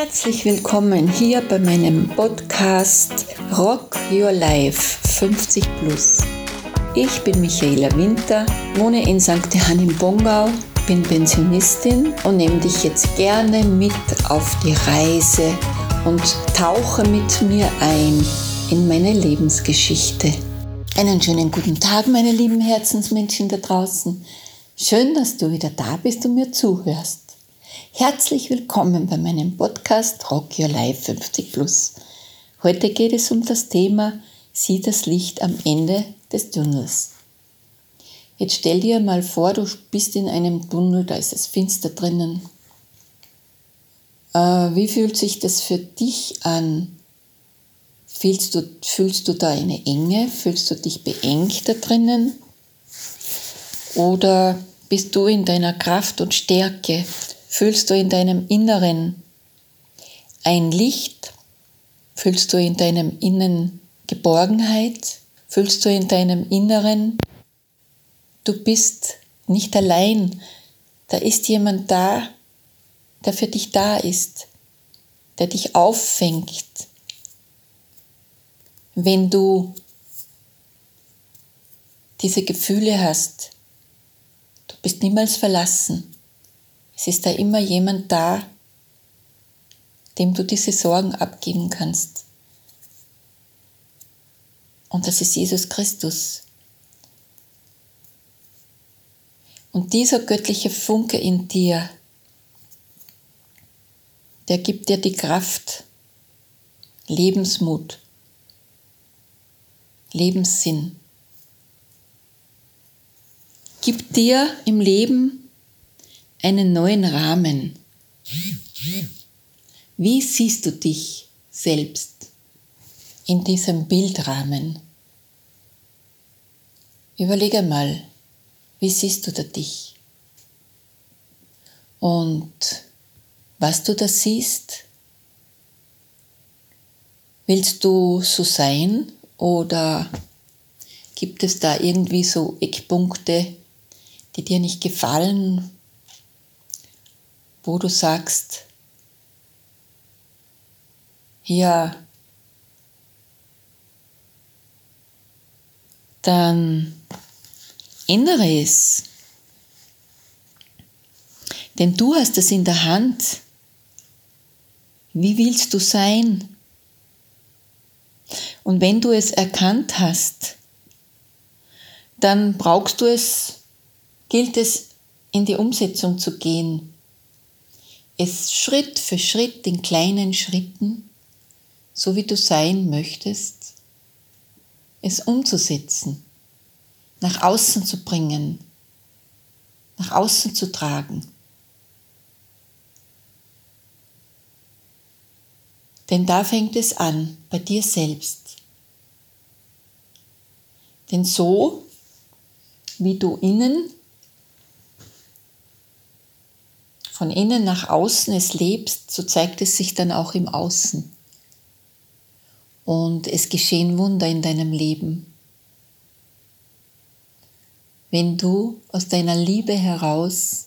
Herzlich willkommen hier bei meinem Podcast Rock Your Life 50 Plus. Ich bin Michaela Winter, wohne in St. Johann im Bongau, bin Pensionistin und nehme dich jetzt gerne mit auf die Reise und tauche mit mir ein in meine Lebensgeschichte. Einen schönen guten Tag, meine lieben Herzensmenschen da draußen. Schön, dass du wieder da bist und mir zuhörst. Herzlich willkommen bei meinem Podcast Rock Your Life 50 Plus. Heute geht es um das Thema Sieh das Licht am Ende des Tunnels. Jetzt stell dir mal vor, du bist in einem Tunnel, da ist es finster drinnen. Äh, wie fühlt sich das für dich an? Fühlst du, fühlst du da eine Enge? Fühlst du dich beengt da drinnen? Oder bist du in deiner Kraft und Stärke? Fühlst du in deinem Inneren ein Licht? Fühlst du in deinem Innen Geborgenheit? Fühlst du in deinem Inneren, du bist nicht allein, da ist jemand da, der für dich da ist, der dich auffängt, wenn du diese Gefühle hast. Du bist niemals verlassen. Ist da immer jemand da, dem du diese Sorgen abgeben kannst. Und das ist Jesus Christus. Und dieser göttliche Funke in dir, der gibt dir die Kraft, Lebensmut, Lebenssinn. Gibt dir im Leben einen neuen Rahmen. Wie siehst du dich selbst in diesem Bildrahmen? Überlege mal, wie siehst du da dich? Und was du da siehst, willst du so sein oder gibt es da irgendwie so Eckpunkte, die dir nicht gefallen, wo du sagst, ja, dann ändere es. Denn du hast es in der Hand. Wie willst du sein? Und wenn du es erkannt hast, dann brauchst du es, gilt es, in die Umsetzung zu gehen es Schritt für Schritt in kleinen Schritten, so wie du sein möchtest, es umzusetzen, nach außen zu bringen, nach außen zu tragen. Denn da fängt es an, bei dir selbst. Denn so, wie du innen von innen nach außen es lebst, so zeigt es sich dann auch im Außen. Und es geschehen Wunder in deinem Leben. Wenn du aus deiner Liebe heraus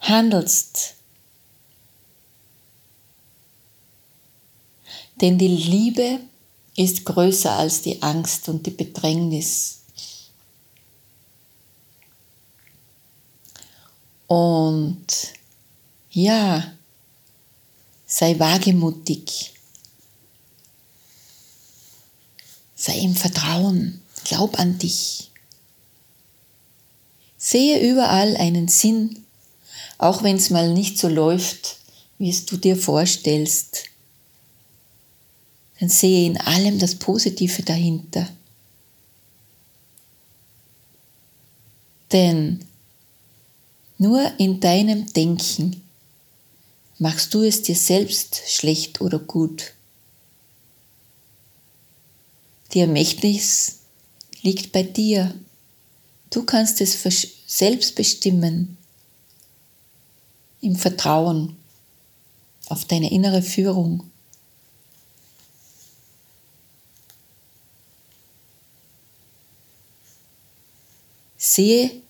handelst. Denn die Liebe ist größer als die Angst und die Bedrängnis Und ja, sei wagemutig. Sei im Vertrauen. Glaub an dich. Sehe überall einen Sinn, auch wenn es mal nicht so läuft, wie es du dir vorstellst. Dann sehe in allem das Positive dahinter. Denn nur in deinem Denken machst du es dir selbst schlecht oder gut. Die Ermächtnis liegt bei dir. Du kannst es selbst bestimmen im Vertrauen auf deine innere Führung. Sehe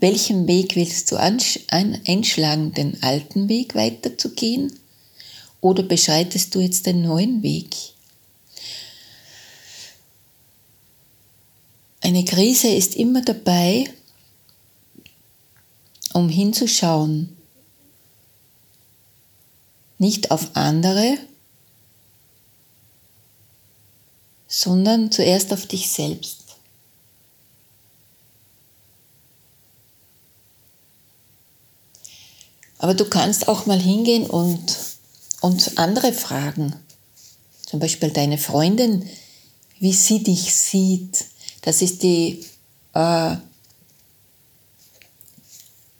welchen Weg willst du einschlagen, den alten Weg weiterzugehen? Oder beschreitest du jetzt den neuen Weg? Eine Krise ist immer dabei, um hinzuschauen, nicht auf andere, sondern zuerst auf dich selbst. Aber du kannst auch mal hingehen und, und andere fragen. Zum Beispiel deine Freundin, wie sie dich sieht. Das ist die äh,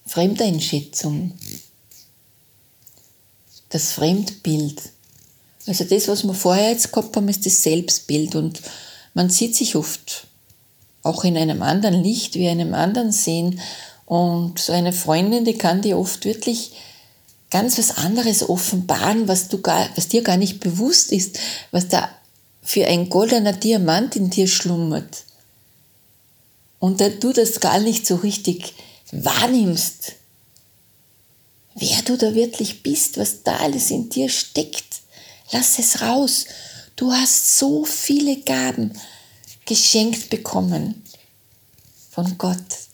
Fremdeinschätzung, das Fremdbild. Also das, was wir vorher jetzt gehabt haben, ist das Selbstbild und man sieht sich oft auch in einem anderen Licht, wie einem anderen sehen und so eine Freundin, die kann dir oft wirklich ganz was anderes offenbaren, was, du gar, was dir gar nicht bewusst ist, was da für ein goldener Diamant in dir schlummert. Und da du das gar nicht so richtig wahrnimmst, wer du da wirklich bist, was da alles in dir steckt. Lass es raus. Du hast so viele Gaben geschenkt bekommen von Gott.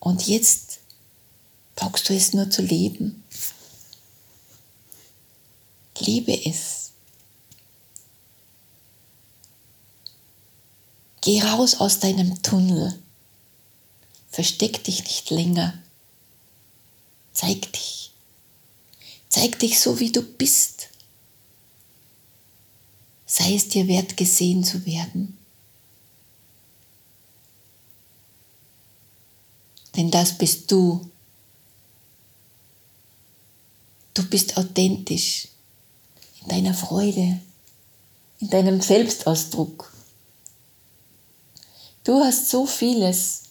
Und jetzt brauchst du es nur zu leben. Liebe es. Geh raus aus deinem Tunnel. Versteck dich nicht länger. Zeig dich. Zeig dich so, wie du bist. Sei es dir wert, gesehen zu werden. Denn das bist du. Du bist authentisch in deiner Freude, in deinem Selbstausdruck. Du hast so vieles.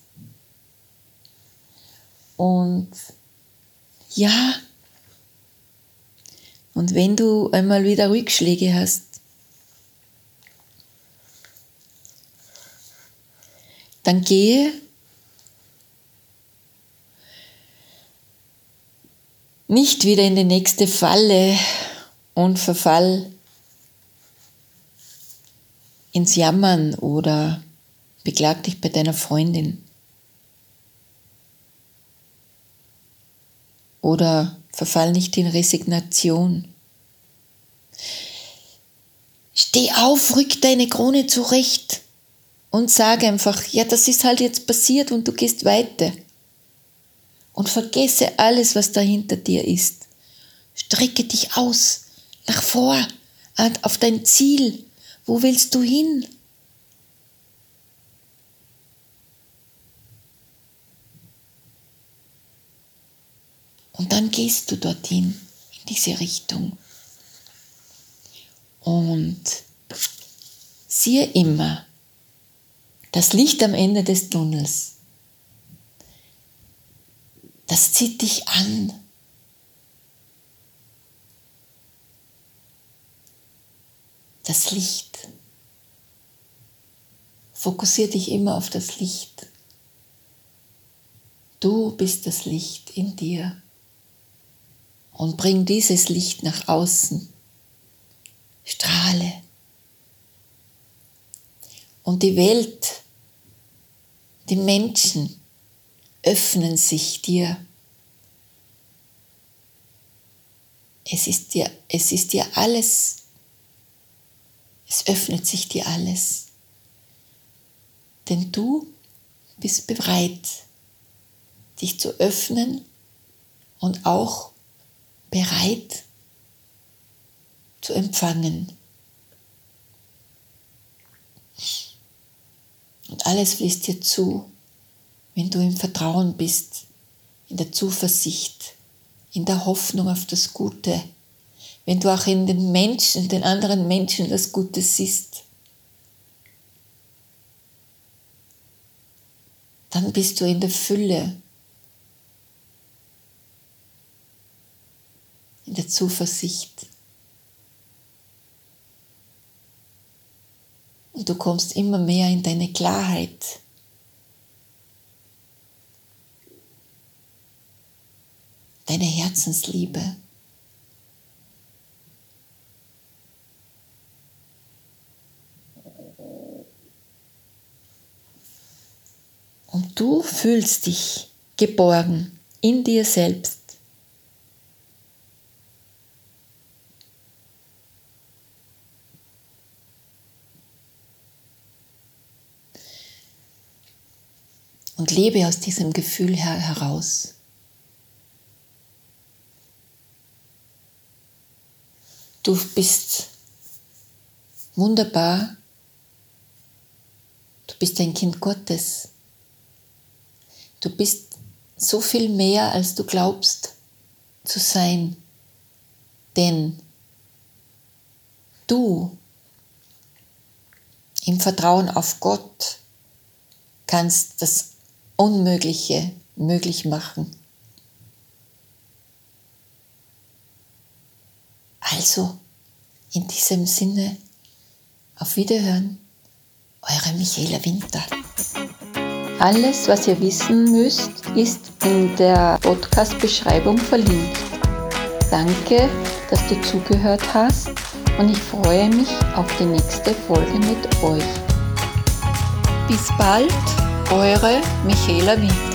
Und ja, und wenn du einmal wieder Rückschläge hast, dann gehe nicht wieder in die nächste Falle und verfall ins Jammern oder beklag dich bei deiner Freundin. Oder verfall nicht in Resignation. Steh auf, rück deine Krone zurecht und sag einfach, ja, das ist halt jetzt passiert und du gehst weiter und vergesse alles, was da hinter dir ist. Strecke dich aus, nach vor, auf dein Ziel. Wo willst du hin? Und dann gehst du dorthin, in diese Richtung. Und siehe immer das Licht am Ende des Tunnels das zieht dich an. Das Licht. Fokussiere dich immer auf das Licht. Du bist das Licht in dir. Und bring dieses Licht nach außen. Strahle. Und die Welt, die Menschen, öffnen sich dir. Es ist dir, es ist dir alles, es öffnet sich dir alles. Denn du bist bereit, dich zu öffnen und auch bereit zu empfangen. Und alles fließt dir zu wenn du im Vertrauen bist, in der Zuversicht, in der Hoffnung auf das Gute, wenn du auch in den Menschen, den anderen Menschen das Gute siehst, dann bist du in der Fülle, in der Zuversicht. Und du kommst immer mehr in deine Klarheit deine Herzensliebe. Und du fühlst dich geborgen in dir selbst. Und lebe aus diesem Gefühl heraus. Du bist wunderbar. Du bist ein Kind Gottes. Du bist so viel mehr, als du glaubst zu sein. Denn du im Vertrauen auf Gott kannst das Unmögliche möglich machen. Also, in diesem Sinne, auf Wiederhören, eure Michaela Winter. Alles, was ihr wissen müsst, ist in der Podcast-Beschreibung verlinkt. Danke, dass du zugehört hast und ich freue mich auf die nächste Folge mit euch. Bis bald, eure Michaela Winter.